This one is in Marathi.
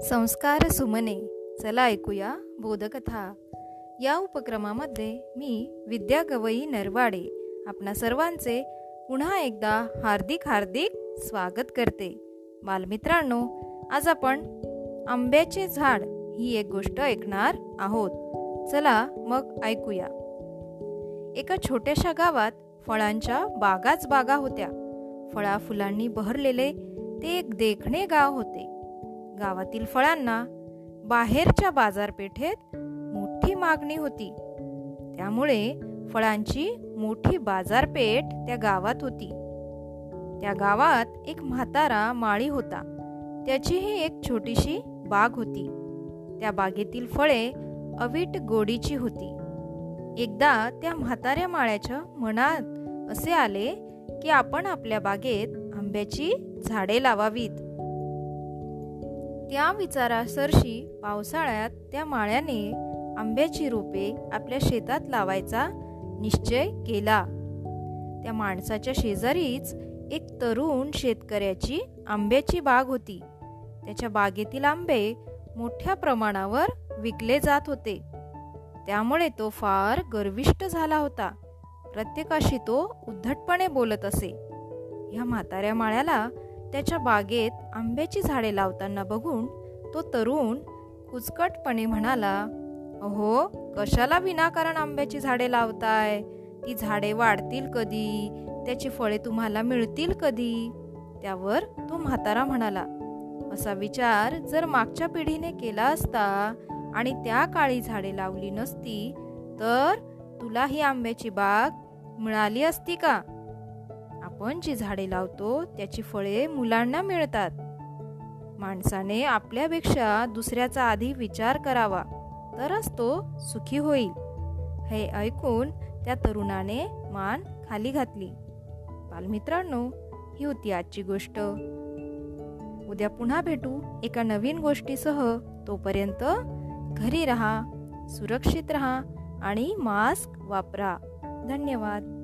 संस्कार सुमने. चला ऐकूया बोधकथा. या उपक्रमामध्ये मी विद्या गवई नरवाडे आपणा सर्वांचे पुन्हा एकदा हार्दिक हार्दिक स्वागत करते. बालमित्रांनो आज आपण आंब्याचे झाड ही एक गोष्ट ऐकणार आहोत. चला मग ऐकूया. एका छोट्याशा गावात फळांच्या बागाच बागा होत्या. फळा फुलांनी बहरलेले ते एक देखणे गाव होते. गावातील फळांना बाहेरच्या बाजारपेठेत मोठी मागणी होती. त्यामुळे फळांची मोठी बाजारपेठ त्या गावात होती. त्या गावात एक म्हातारा माळी होता. त्याचीही एक छोटीशी बाग होती. त्या बागेतील फळे अवीट गोडीची होती. एकदा त्या म्हाताऱ्या माळ्याच्या मनात असे आले की आपण आपल्या बागेत आंब्याची झाडे लावावीत. त्या विचारासरशी पावसाळ्यात त्या माळ्याने आंब्याची रोपे आपल्या शेतात लावायचा निश्चय केला. त्या माणसाच्या शेजारीच एक तरुण शेतकऱ्याची आंब्याची बाग होती. त्याच्या बागेतील आंबे मोठ्या प्रमाणावर विकले जात होते. त्यामुळे तो फार गर्विष्ट झाला होता. प्रत्येकाशी तो उद्धटपणे बोलत असे. ह्या म्हाताऱ्या माळ्याला त्याच्या बागेत आंब्याची झाडे लावताना बघून तो तरुण कुचकटपणे म्हणाला अहो कशाला विनाकारण आंब्याची झाडे लावताय? ती झाडे वाढतील कधी? त्याची फळे तुम्हाला मिळतील कधी? त्यावर तो म्हातारा म्हणाला असा विचार जर मागच्या पिढीने केला असता आणि त्या काळी झाडे लावली नसती तर तुला ही आंब्याची बाग मिळाली असती का? आपण जी झाडे लावतो त्याची फळे मुलांना मिळतात. माणसाने आपल्यापेक्षा दुसऱ्याचा आधी विचार करावा तरच तो सुखी होईल. हे ऐकून त्या तरुणाने मान खाली घातली. बालमित्रांनो ही होती आजची गोष्ट. उद्या पुन्हा भेटू एका नवीन गोष्टीसह. तोपर्यंत घरी राहा सुरक्षित रहा आणि मास्क वापरा. धन्यवाद.